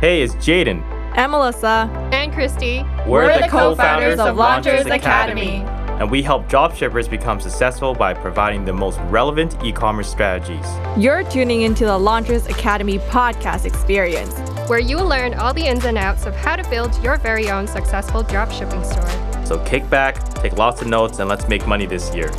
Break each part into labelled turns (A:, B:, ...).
A: Hey, it's Jaden.
B: And Melissa.
C: And Christy.
A: We're,
B: We're the co-founders of Launchers Academy.
A: And we help dropshippers become successful by providing the most relevant e-commerce strategies.
B: You're tuning into the Launchers Academy podcast experience,
C: where you will learn all the ins and outs of how to build your very own successful dropshipping store.
A: So kick back, take lots of notes, and let's make money this year.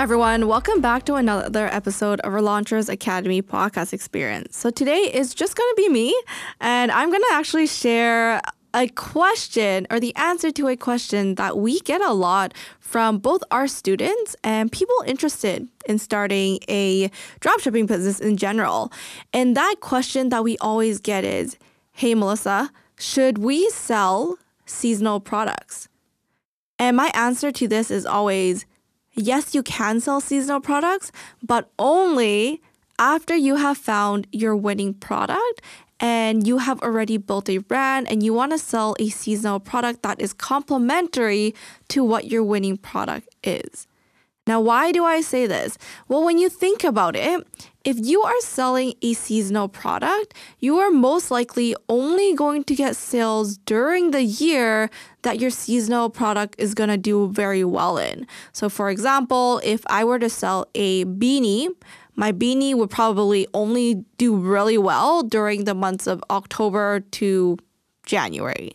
B: Hi, everyone. Welcome back to another episode of our Launchers Academy podcast experience. So, today is just going to be me, and I'm going to actually share a question or the answer to a question that we get a lot from both our students and people interested in starting a dropshipping business in general. And that question that we always get is Hey, Melissa, should we sell seasonal products? And my answer to this is always yes, you can sell seasonal products, but only after you have found your winning product and you have already built a brand and you want to sell a seasonal product that is complementary to what your winning product is. Now, why do I say this? Well, when you think about it, if you are selling a seasonal product, you are most likely only going to get sales during the year that your seasonal product is going to do very well in. So, for example, if I were to sell a beanie, my beanie would probably only do really well during the months of October to January.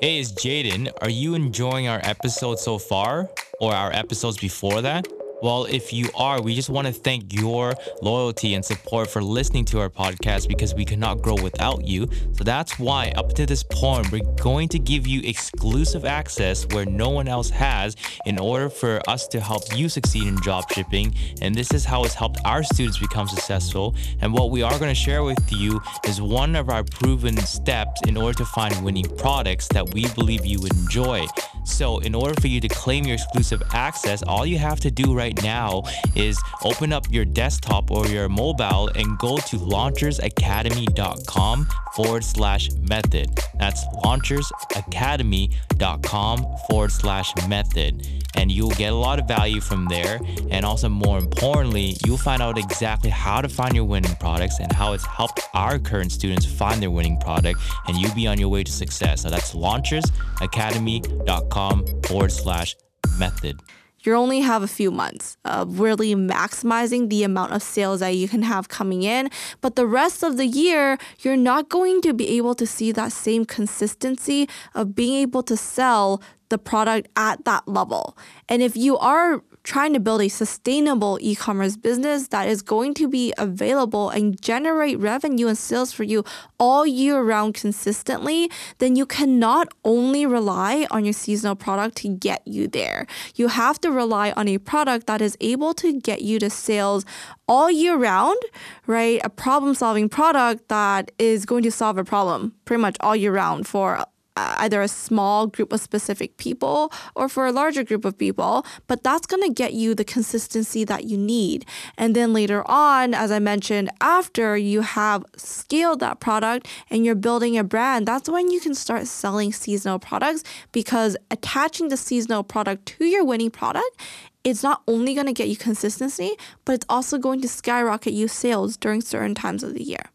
D: Hey, it's Jaden. Are you enjoying our episode so far or our episodes before that? Well, if you are, we just want to thank your loyalty and support for listening to our podcast because we cannot grow without you. So that's why, up to this point, we're going to give you exclusive access where no one else has in order for us to help you succeed in dropshipping. And this is how it's helped our students become successful. And what we are going to share with you is one of our proven steps in order to find winning products that we believe you would enjoy. So, in order for you to claim your exclusive access, all you have to do right now is open up your desktop or your mobile and go to launchersacademy.com forward slash method. That's launchersacademy.com forward slash method. And you'll get a lot of value from there. And also, more importantly, you'll find out exactly how to find your winning products and how it's helped our current students find their winning product. And you'll be on your way to success. So that's launchersacademy.com forward slash method
B: you only have a few months of really maximizing the amount of sales that you can have coming in. But the rest of the year, you're not going to be able to see that same consistency of being able to sell the product at that level. And if you are trying to build a sustainable e commerce business that is going to be available and generate revenue and sales for you all year round consistently, then you cannot only rely on your seasonal product to get you there. You have to rely on a product that is able to get you to sales all year round, right? A problem solving product that is going to solve a problem pretty much all year round for Uh, either a small group of specific people or for a larger group of people, but that's going to get you the consistency that you need. And then later on, as I mentioned, after you have scaled that product and you're building a brand, that's when you can start selling seasonal products because attaching the seasonal product to your winning product it's not only going to get you consistency, but it's also going to skyrocket you sales during certain times of the year.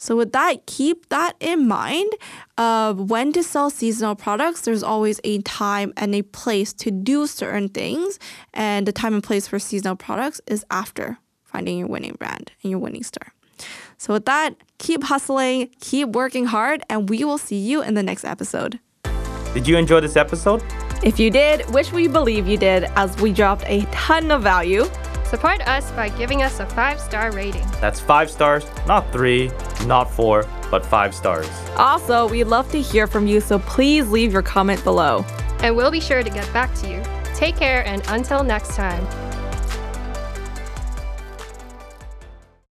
B: So, with that, keep that in mind. Uh, when to sell seasonal products, there's always a time and a place to do certain things. And the time and place for seasonal products is after finding your winning brand and your winning store. So, with that, keep hustling, keep working hard, and we will see you in the next episode.
A: Did you enjoy this episode?
B: If you did, which we believe you did, as we dropped a ton of value.
C: Support us by giving us a five star rating.
A: That's five stars, not three, not four, but five stars.
B: Also, we'd love to hear from you, so please leave your comment below.
C: And we'll be sure to get back to you. Take care, and until next time.